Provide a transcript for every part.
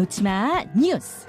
놓치마 뉴스.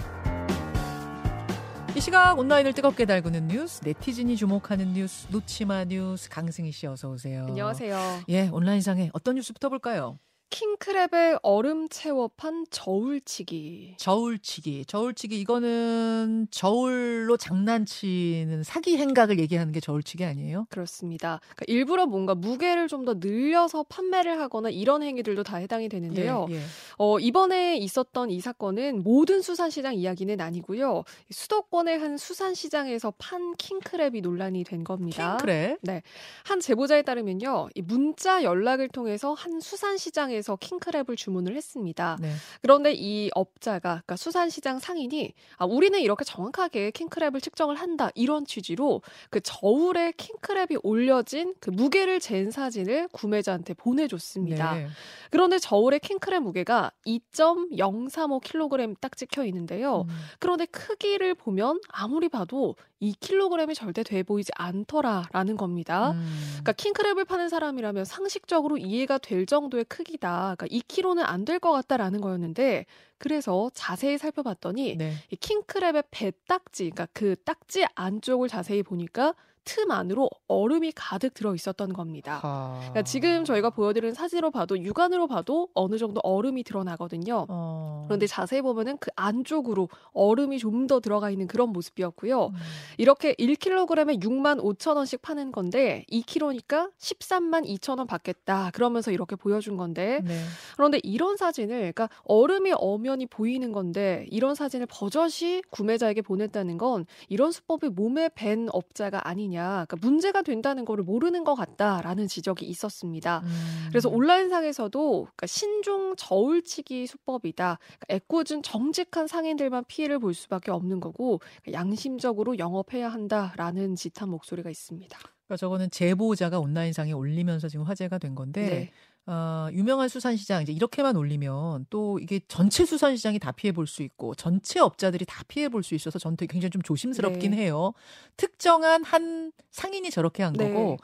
이 시각 온라인을 뜨겁게 달구는 뉴스, 네티즌이 주목하는 뉴스, 놓치마 뉴스 강승희 씨 어서 오세요. 안녕하세요. 예, 온라인상에 어떤 뉴스부터 볼까요? 킹크랩의 얼음 채워 판 저울치기. 저울치기. 저울치기 이거는 저울로 장난치는 사기 행각을 얘기하는 게 저울치기 아니에요? 그렇습니다. 그러니까 일부러 뭔가 무게를 좀 더 늘려서 판매를 하거나 이런 행위들도 다 해당이 되는데요. 예, 예. 어, 이번에 있었던 이 사건은 모든 수산시장 이야기는 아니고요. 수도권의 한 수산시장에서 판 킹크랩이 논란이 된 겁니다. 킹크랩. 한 제보자에 따르면요. 이 문자 연락을 통해서 한 수산시장에서 킹크랩을 주문을 했습니다. 네. 그런데 이 업자가 그러니까 수산시장 상인이 아, 우리는 이렇게 정확하게 킹크랩을 측정을 한다 이런 취지로 그 저울에 킹크랩이 올려진 그 무게를 잰 사진을 구매자한테 보내줬습니다. 네. 그런데 저울의 킹크랩 무게가 2.035kg 딱 찍혀 있는데요. 음. 그런데 크기를 보면 아무리 봐도 2kg이 절대 돼 보이지 않더라라는 겁니다. 음. 그러니까 킹크랩을 파는 사람이라면 상식적으로 이해가 될 정도의 크기다. 그러니까 2kg는 안 될 것 같다라는 거였는데 그래서 자세히 살펴봤더니 네. 이 킹크랩의 배 딱지, 그러니까 그 딱지 안쪽을 자세히 보니까 틈 안으로 얼음이 가득 들어 있었던 겁니다. 하... 그러니까 지금 저희가 보여드리는 사진으로 봐도 육안으로 봐도 어느 정도 얼음이 드러나거든요. 어... 그런데 자세히 보면은 그 안쪽으로 얼음이 좀 더 들어가 있는 그런 모습이었고요. 음. 이렇게 1kg에 6만 5천 원씩 파는 건데 2kg니까 13만 2천 원 받겠다. 그러면서 이렇게 보여준 건데 네. 그런데 이런 사진을 그러니까 얼음이 엄연히 보이는 건데 이런 사진을 버젓이 구매자에게 보냈다는 건 이런 수법이 몸에 밴 업자가 아니냐. 그러니까 문제가 된다는 거를 모르는 것 같다라는 지적이 있었습니다. 음. 그래서 온라인상에서도 그러니까 신종 저울치기 수법이다. 그러니까 애꿎은 정직한 상인들만 피해를 볼 수밖에 없는 거고 그러니까 양심적으로 영업해야 한다라는 짓한 목소리가 있습니다. 그러니까 저거는 제보자가 온라인상에 올리면서 지금 화제가 된 건데 네. 어, 유명한 수산시장 이제 이렇게만 올리면 또 이게 전체 수산시장이 다 피해 볼 수 있고 전체 업자들이 다 피해 볼 수 있어서 저는 되게 굉장히 좀 조심스럽긴 네. 해요. 특정한 한 상인이 저렇게 한 네. 거고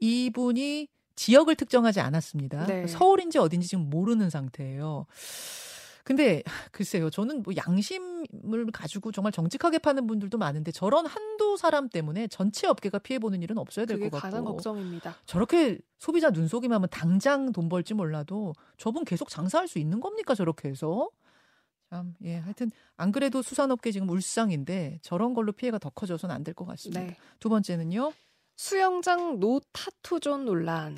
이분이 지역을 특정하지 않았습니다. 네. 서울인지 어딘지 지금 모르는 상태예요. 근데 글쎄요, 저는 뭐 양심을 가지고 정말 정직하게 파는 분들도 많은데 저런 한두 사람 때문에 전체 업계가 피해 보는 일은 없어야 될 것 같고 가장 걱정입니다. 저렇게 소비자 눈속임하면 당장 돈 벌지 몰라도 저분 계속 장사할 수 있는 겁니까 저렇게 해서 참 예 하여튼 안 그래도 수산업계 지금 울상인데 저런 걸로 피해가 더 커져서는 안 될 것 같습니다. 네. 두 번째는요 수영장 노 타투존 논란.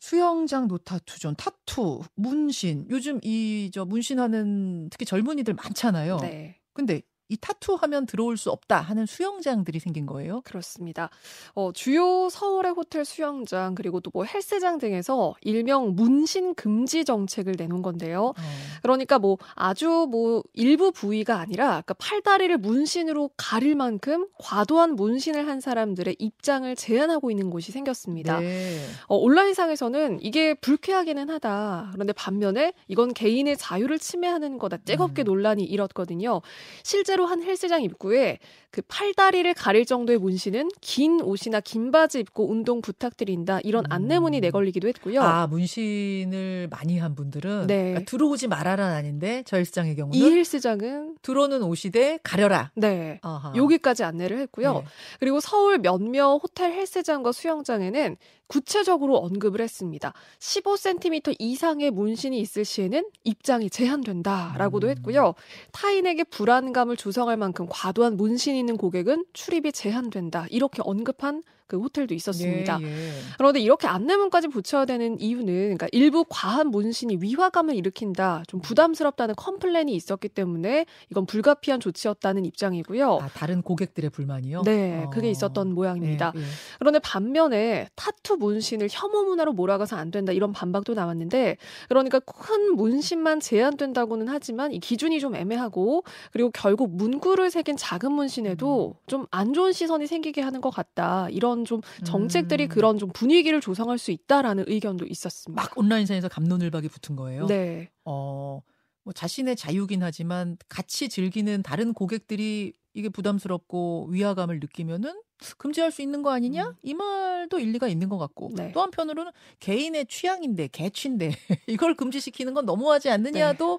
수영장 노 타투존 타투 문신 요즘 이 저 문신하는 특히 젊은이들 많잖아요. 네. 근데 이 타투 하면 들어올 수 없다 하는 수영장들이 생긴 거예요. 그렇습니다. 어, 주요 서울의 호텔 수영장 그리고 또 뭐 헬스장 등에서 일명 문신 금지 정책을 내놓은 건데요. 어. 그러니까 뭐 아주 뭐 일부 부위가 아니라 그러니까 팔다리를 문신으로 가릴 만큼 과도한 문신을 한 사람들의 입장을 제한하고 있는 곳이 생겼습니다. 네. 어, 온라인상에서는 이게 불쾌하기는 하다. 그런데 반면에 이건 개인의 자유를 침해하는 거다. 뜨겁게 음. 논란이 일었거든요. 실제 로 한 헬스장 입구에 그 팔다리를 가릴 정도의 문신은 긴 옷이나 긴 바지 입고 운동 부탁드린다. 이런 음. 안내문이 내걸리기도 했고요. 아 문신을 많이 한 분들은 네. 그러니까 들어오지 말아라는 아닌데 저 헬스장의 경우는 이 헬스장은 들어오는 옷이되 가려라. 네. 아하. 여기까지 안내를 했고요. 네. 그리고 서울 몇몇 호텔 헬스장과 수영장에는 구체적으로 언급을 했습니다. 15cm 이상의 문신이 있을 시에는 입장이 제한된다라고도 음. 했고요. 타인에게 불안감을 조성할 만큼 과도한 문신이 있는 고객은 출입이 제한된다. 이렇게 언급한 그 호텔도 있었습니다. 예, 예. 그런데 이렇게 안내문까지 붙여야 되는 이유는 그러니까 일부 과한 문신이 위화감을 일으킨다, 좀 부담스럽다는 컴플레인이 있었기 때문에 이건 불가피한 조치였다는 입장이고요. 아 다른 고객들의 불만이요? 네, 어. 그게 있었던 모양입니다. 예, 예. 그런데 반면에 타투 문신을 혐오 문화로 몰아가서 안 된다 이런 반박도 나왔는데 그러니까 큰 문신만 제한된다고는 하지만 이 기준이 좀 애매하고 그리고 결국 문구를 새긴 작은 문신에도 음. 좀안 좋은 시선이 생기게 하는 것 같다. 이런 좀 정책들이 음. 그런 좀 분위기를 조성할 수 있다라는 의견도 있었습니다. 막 온라인상에서 감론을박이 붙은 거예요. 네. 어, 뭐 자신의 자유긴 하지만 같이 즐기는 다른 고객들이 이게 부담스럽고 위화감을 느끼면은 금지할 수 있는 거 아니냐? 음. 이 말도 일리가 있는 것 같고 네. 또 한편으로는 개인의 취향인데 개취인데 이걸 금지시키는 건 너무하지 않느냐도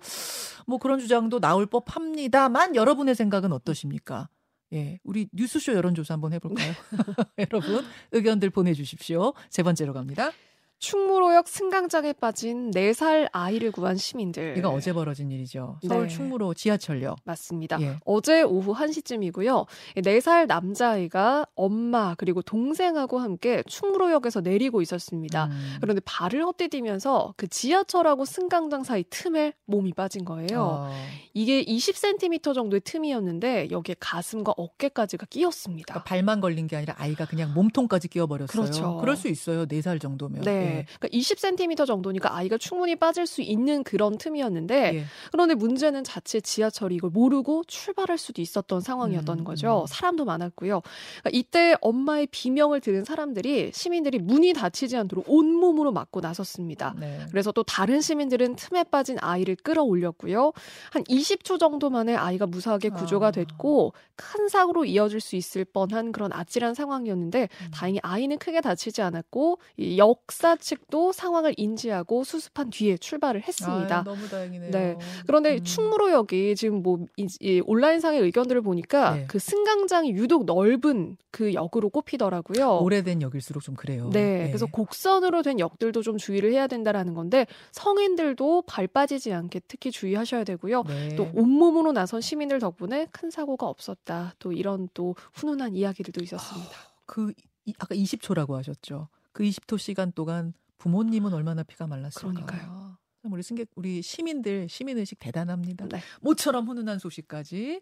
뭐 그런 주장도 나올 법합니다만 여러분의 생각은 어떠십니까? 예, 우리 뉴스쇼 여론조사 한번 해볼까요? 여러분 의견들 보내주십시오. 세 번째로 갑니다. 충무로역 승강장에 빠진 4살 아이를 구한 시민들. 이거 어제 벌어진 일이죠. 서울 네. 충무로 지하철역. 맞습니다. 예. 어제 오후 1시쯤이고요. 4살 남자아이가 엄마 그리고 동생하고 함께 충무로역에서 내리고 있었습니다. 음. 그런데 발을 헛디디면서 그 지하철하고 승강장 사이 틈에 몸이 빠진 거예요. 어, 이게 20cm 정도의 틈이었는데 여기에 가슴과 어깨까지가 끼었습니다. 그러니까 발만 걸린 게 아니라 아이가 그냥 몸통까지 끼어버렸어요. 그렇죠. 그럴 수 있어요. 네살 정도면. 네. 예. 그러니까 20cm 정도니까 아이가 충분히 빠질 수 있는 그런 틈이었는데 예. 그런데 문제는 자칫 지하철이 이걸 모르고 출발할 수도 있었던 상황이었던 음, 거죠. 음. 사람도 많았고요. 그러니까 이때 엄마의 비명을 들은 사람들이 시민들이 문이 닫히지 않도록 온몸으로 막고 나섰습니다. 네. 그래서 또 다른 시민들은 틈에 빠진 아이를 끌어올렸고요. 한 20초 정도 만에 아이가 무사하게 구조가 아. 됐고 큰 사고로 이어질 수 있을 뻔한 그런 아찔한 상황이었는데 음. 다행히 아이는 크게 다치지 않았고 이 역사 측도 상황을 인지하고 수습한 뒤에 출발을 했습니다. 아유, 너무 다행이네요. 네. 그런데 음. 충무로역이 지금 뭐 이, 이 온라인상의 의견들을 보니까 네. 그 승강장이 유독 넓은 그 역으로 꼽히더라고요. 오래된 역일수록 좀 그래요. 네, 예. 그래서 곡선으로 된 역들도 좀 주의를 해야 된다라는 건데 성인들도 발 빠지지 않게 특히 주의하셔야 되고요. 네. 또 온몸으로 나선 시민들 덕분에 큰 사고가 없었다. 또 이런 또 훈훈한 이야기들도 있었습니다. 그 이- 아까 20초라고 하셨죠. 그 20초 시간 동안 부모님은 얼마나 피가 말랐을까. 그러니까요. 참 우리 승객 우리 시민들 시민 의식 대단합니다. 네. 모처럼 훈훈한 소식까지.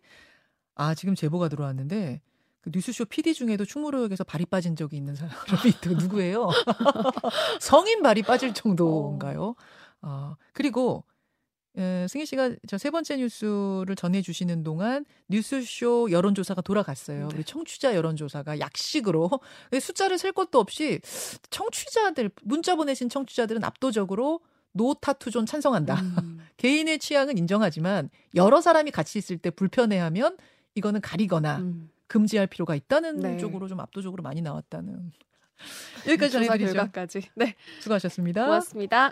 아 지금 제보가 들어왔는데 그 뉴스쇼 PD 중에도 충무로역에서 발이 빠진 적이 있는 사람이 또 누구예요? 성인 발이 빠질 정도인가요? 아 그리고 에, 승희 씨가 저 세 번째 뉴스를 전해주시는 동안 뉴스쇼 여론조사가 돌아갔어요. 네. 우리 청취자 여론조사가 약식으로 근데 숫자를 셀 것도 없이 청취자들 문자 보내신 청취자들은 압도적으로 노 타투존 찬성한다. 음, 개인의 취향은 인정하지만 여러 사람이 같이 있을 때 불편해하면 이거는 가리거나 음. 금지할 필요가 있다는 네. 쪽으로 좀 압도적으로 많이 나왔다는 여기까지 전해드리죠. 결과까지. 네, 수고하셨습니다. 고맙습니다.